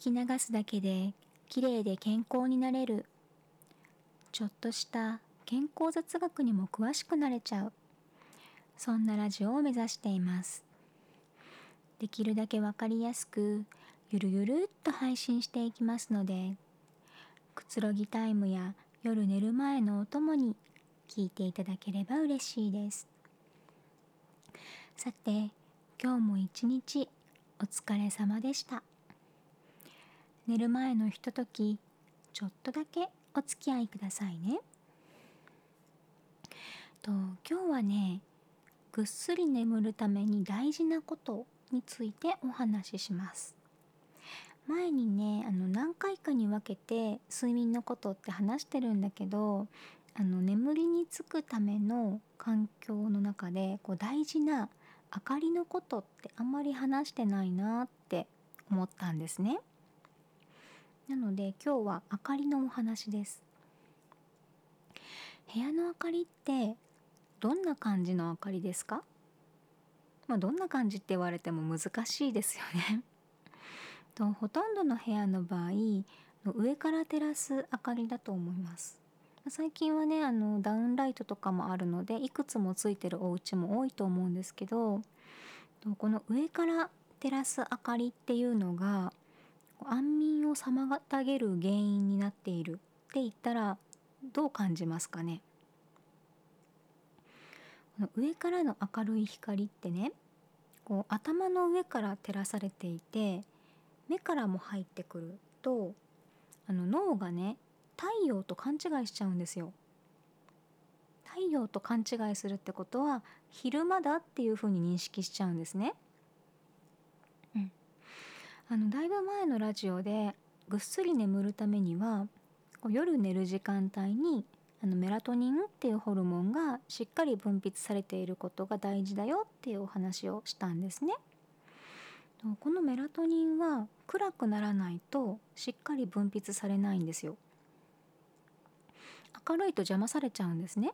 聞き流すだけで綺麗で健康になれる。ちょっとした健康雑学にも詳しくなれちゃう。そんなラジオを目指しています。できるだけわかりやすくゆるゆるっと配信していきますのでくつろぎタイムや夜寝る前のお供に聞いていただければ嬉しいです。さて今日も一日お疲れ様でした。寝る前のひとときちょっとだけお付き合いくださいねと今日はねぐっすり眠るために大事なことについてお話しします前にねあの何回かに分けて睡眠のことって話してるんだけどあの眠りにつくための環境の中でこう大事な明かりのことってあんまり話してないなって思ったんですね。なので今日は明かりのお話です。部屋の明かりってどんな感じの明かりですか？まあ、どんな感じって言われても難しいですよね。とほとんどの部屋の場合上から照らす明かりだと思います。最近はねあのダウンライトとかもあるのでいくつもついてるお家も多いと思うんですけどこの上から照らす明かりっていうのが安眠を妨げる原因になっているって言ったらどう感じますかね？上からの明るい光ってねこう頭の上から照らされていて目からも入ってくるとあの脳がね太陽と勘違いしちゃうんですよ。太陽と勘違いするってことは昼間だっていうふうに認識しちゃうんですね。あのだいぶ前のラジオでぐっすり眠るためにはこう夜寝る時間帯にあのメラトニンっていうホルモンがしっかり分泌されていることが大事だよっていうお話をしたんですね。このメラトニンは暗くならないとしっかり分泌されないんですよ。明るいと邪魔されちゃうんですね。っ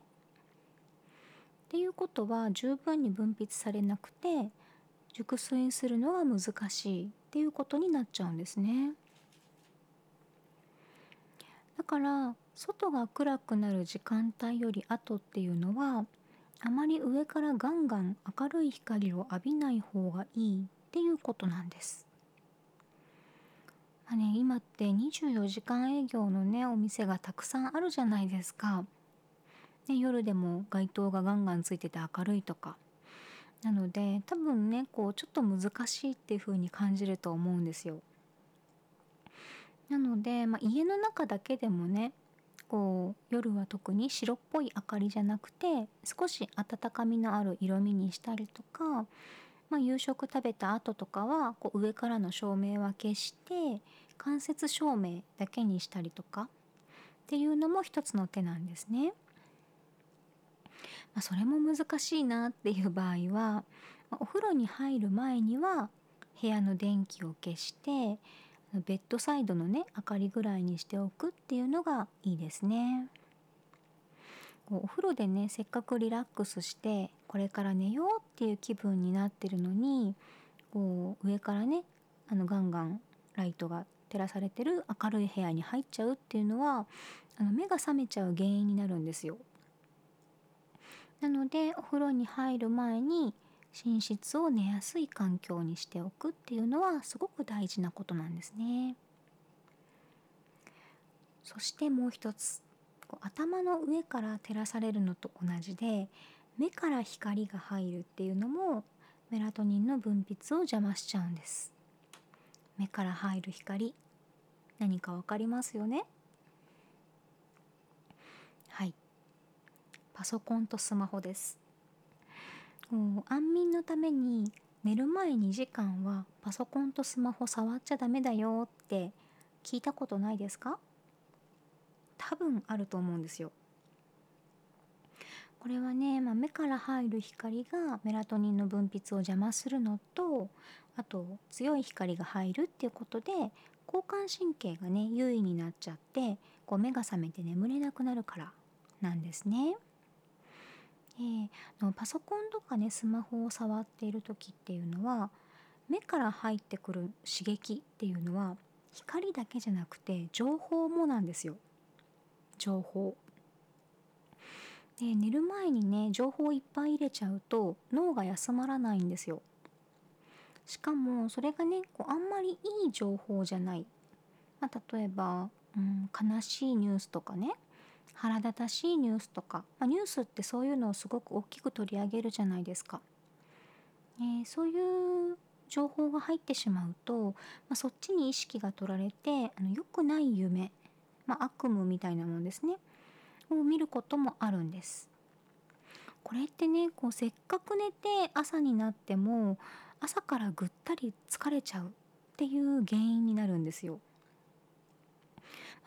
ていうことは十分に分泌されなくて熟睡するのが難しいっていうことになっちゃうんですね。だから外が暗くなる時間帯より後っていうのはあまり上からガンガン明るい光を浴びない方がいいっていうことなんです。まあね、今って24時間営業のねお店がたくさんあるじゃないですか。ね、夜でも街灯がガンガンついてて明るいとかなので多分ねこうちょっと難しいっていう風に感じると思うんですよ。なので、まあ、家の中だけでもねこう夜は特に白っぽい明かりじゃなくて少し温かみのある色味にしたりとか、まあ、夕食食べた後とかはこう上からの照明は消して間接照明だけにしたりとかっていうのも一つの手なんですね。まあ、それも難しいなっていう場合はまお風呂に入る前には部屋の電気を消してベッドサイドのね明かりぐらいにしておくっていうのがいいですね。お風呂でねせっかくリラックスしてこれから寝ようっていう気分になってるのにこう上からねあのガンガンライトが照らされてる明るい部屋に入っちゃうっていうのはあの目が覚めちゃう原因になるんですよ。なのでお風呂に入る前に寝室を寝やすい環境にしておくっていうのはすごく大事なことなんですね。そしてもう一つ頭の上から照らされるのと同じで目から光が入るっていうのもメラトニンの分泌を邪魔しちゃうんです。目から入る光何か分かりますよねはいパソコンとスマホです安眠のために寝る前2時間はパソコンとスマホ触っちゃダメだよって聞いたことないですか？多分あると思うんですよ。これはね、まあ、目から入る光がメラトニンの分泌を邪魔するのとあと強い光が入るっていうことで交感神経がね優位になっちゃってこう目が覚めて眠れなくなるからなんですね。え、のパソコンとかねスマホを触っている時っていうのは目から入ってくる刺激っていうのは光だけじゃなくて情報もなんですよ。情報。で寝る前にね情報をいっぱい入れちゃうと脳が休まらないんですよ。しかもそれがねこうあんまりいい情報じゃない、まあ、例えば、うん、悲しいニュースとかね。腹立たしいニュースとか、まあ、ニュースってそういうのをすごく大きく取り上げるじゃないですか、えー、そういう情報が入ってしまうと、まあ、そっちに意識が取られてあの良くない夢、まあ、悪夢みたいなもんですねを見ることもあるんです。これってねこうせっかく寝て朝になっても朝からぐったり疲れちゃうっていう原因になるんですよ。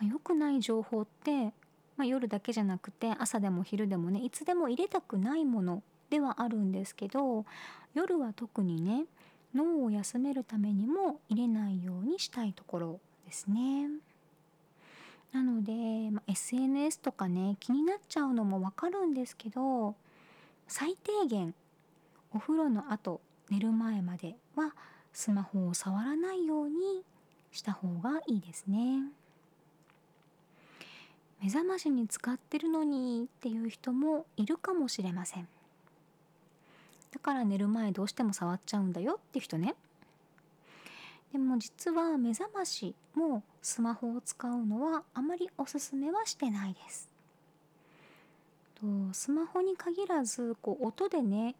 まあ、良くない情報って、まあ、夜だけじゃなくて朝でも昼でもねいつでも入れたくないものではあるんですけど夜は特にね脳を休めるためにも入れないようにしたいところですね。なので、まあ、SNS とかね気になっちゃうのもわかるんですけど最低限お風呂の後寝る前まではスマホを触らないようにした方がいいですね。目覚ましに使ってるのにっていう人もいるかもしれません。だから寝る前どうしても触っちゃうんだよって人ね。でも実は目覚ましもスマホを使うのはあまりおすすめはしてないです。とスマホに限らずこう音でね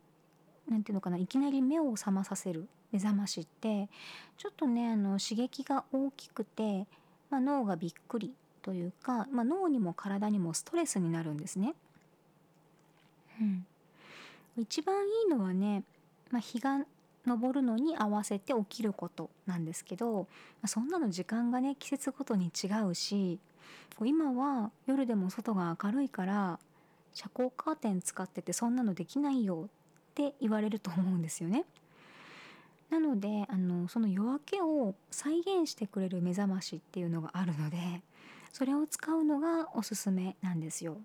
何ていうのかないきなり目を覚まさせる目覚ましってちょっとねあの刺激が大きくて、まあ、脳がびっくりというか、まあ、脳にも体にもストレスになるんですね。うん、一番いいのはね、まあ、日が昇るのに合わせて起きることなんですけど、まあ、そんなの時間がね季節ごとに違うし今は夜でも外が明るいから遮光カーテン使っててそんなのできないよって言われると思うんですよね。なのであのその夜明けを再現してくれる目覚ましっていうのがあるのでそれを使うのがおすすめなんですよ。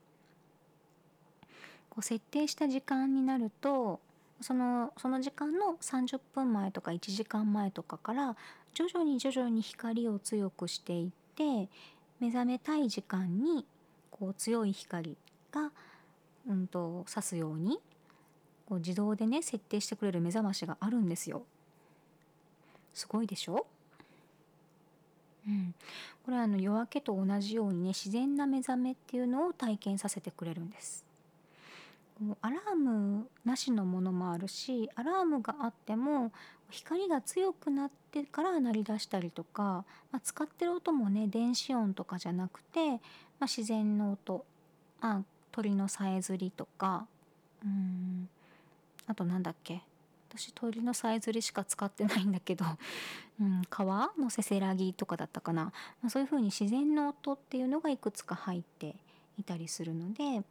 こう設定した時間になるとそのその時間の30分前とか1時間前とかから徐々に徐々に光を強くしていって目覚めたい時間にこう強い光が、うんと、と刺すようにこう自動でね設定してくれる目覚ましがあるんですよ。すごいでしょ？うん、これはあの夜明けと同じようにね自然な目覚めっていうのを体験させてくれるんです。アラームなしのものもあるしアラームがあっても光が強くなってから鳴り出したりとか、まあ、使ってる音もね電子音とかじゃなくて、まあ、自然の音、あ、鳥のさえずりとかうん。あとなんだっけ？私鳥のさえずりしか使ってないんだけど、うん、川のせせらぎとかだったかな、まあ、そういう風に自然の音っていうのがいくつか入っていたりするので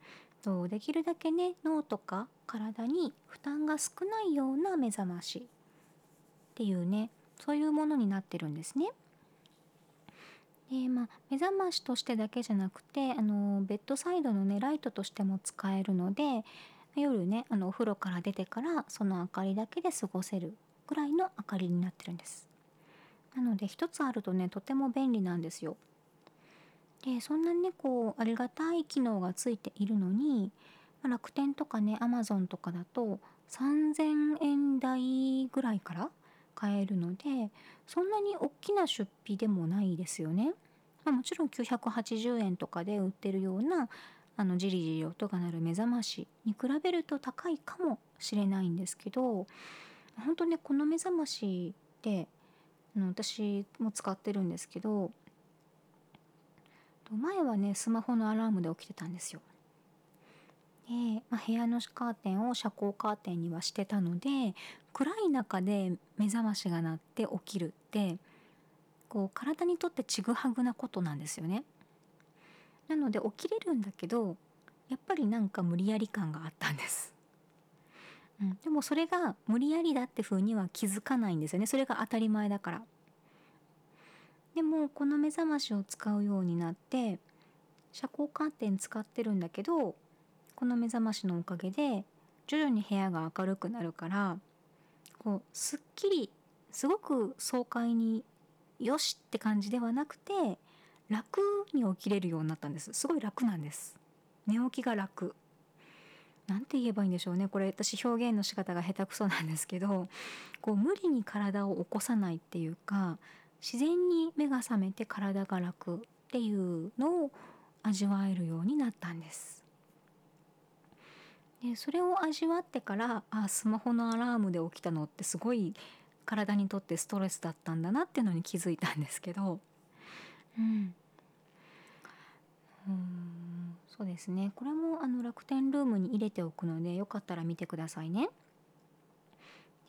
そうできるだけね脳とか体に負担が少ないような目覚ましっていうねそういうものになってるんですね。でまあ、目覚ましとしてだけじゃなくてあのベッドサイドのねライトとしても使えるので夜ねあのお風呂から出てからその明かりだけで過ごせるぐらいの明かりになってるんです。なので一つあるとねとても便利なんですよ。でそんなにねこうありがたい機能がついているのに楽天とかねアマゾンとかだと3000円台ぐらいから買えるのでそんなに大きな出費でもないですよね。まあ、もちろん980円とかで売ってるようなあのじりじり音が鳴る目覚ましに比べると高いかもしれないんですけど本当ねこの目覚ましって私も使ってるんですけど前はねスマホのアラームで起きてたんですよ。で、まあ、部屋のカーテンを遮光カーテンにはしてたので暗い中で目覚ましが鳴って起きるってこう体にとってちぐはぐなことなんですよね。なので起きれるんだけどやっぱりなんか無理やり感があったんです。うん、でもそれが無理やりだって風には気づかないんですよねそれが当たり前だから。でもこの目覚ましを使うようになって遮光カーテン使ってるんだけどこの目覚ましのおかげで徐々に部屋が明るくなるからこうすっきりすごく爽快によしって感じではなくて楽に起きれるようになったんです。すごい楽なんです。寝起きが楽。なんて言えばいいんでしょうね。これ私表現の仕方が下手くそなんですけどこう無理に体を起こさないっていうか自然に目が覚めて体が楽っていうのを味わえるようになったんです。でそれを味わってからあスマホのアラームで起きたのってすごい体にとってストレスだったんだなっていうのに気づいたんですけど、うん、うん。そうですね。これもあの楽天ルームに入れておくのでよかったら見てくださいね。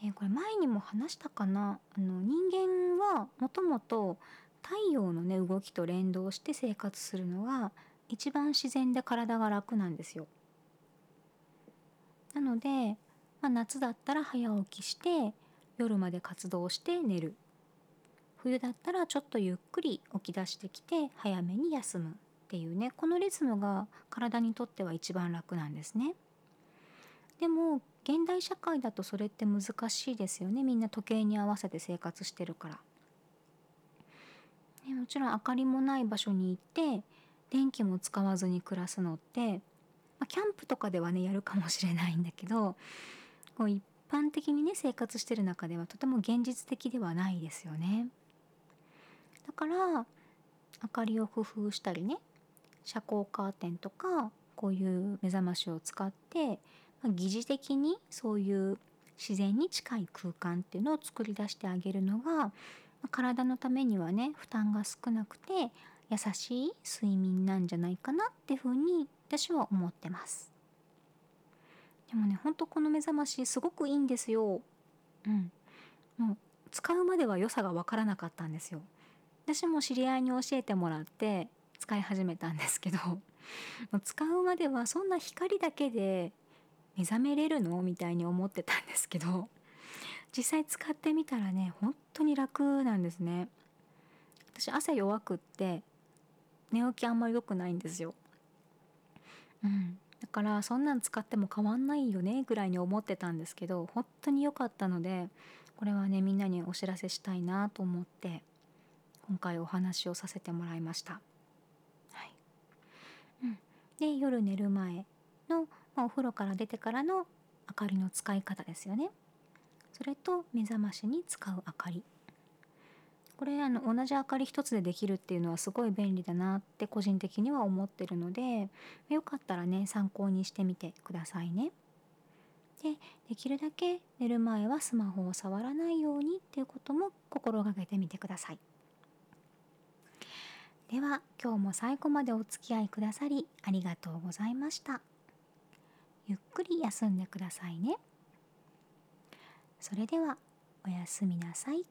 えこれ前にも話したかな。あの人間はもともと太陽のね動きと連動して生活するのが一番自然で体が楽なんですよ。なので、まあ、夏だったら早起きして夜まで活動して寝る。冬だったらちょっとゆっくり起き出してきて早めに休むっていうねこのリズムが体にとっては一番楽なんですね。でも現代社会だとそれって難しいですよねみんな時計に合わせて生活してるから。ね、もちろん明かりもない場所に行って電気も使わずに暮らすのって、まあ、キャンプとかではねやるかもしれないんだけどこう一般的にね生活してる中ではとても現実的ではないですよね。だから明かりを工夫したりね遮光カーテンとかこういう目覚ましを使って、まあ、疑似的にそういう自然に近い空間っていうのを作り出してあげるのが、まあ、体のためにはね負担が少なくて優しい睡眠なんじゃないかなっていうふうに私は思ってます。でもねほんとこの目覚ましすごくいいんですよ。うん。もう使うまでは良さが分からなかったんですよ。私も知り合いに教えてもらって使い始めたんですけど 使うまではそんな光だけで目覚めれるのみたいに思ってたんですけど実際使ってみたらね本当に楽なんですね。私朝弱くって寝起きあんまり良くないんですよ。うん。だからそんなん使っても変わんないよねぐらいに思ってたんですけど本当に良かったのでこれはねみんなにお知らせしたいなと思って。今回お話をさせてもらいました。うんで夜寝る前の、まあ、お風呂から出てからの明かりの使い方ですよね。それと目覚ましに使う明かり。これあの同じ明かり一つでできるっていうのはすごい便利だなって個人的には思ってるのでよかったらね参考にしてみてくださいね。でできるだけ寝る前はスマホを触らないようにっていうことも心がけてみてください。では今日も最後までお付き合いくださりありがとうございました。ゆっくり休んでくださいね。それではおやすみなさい。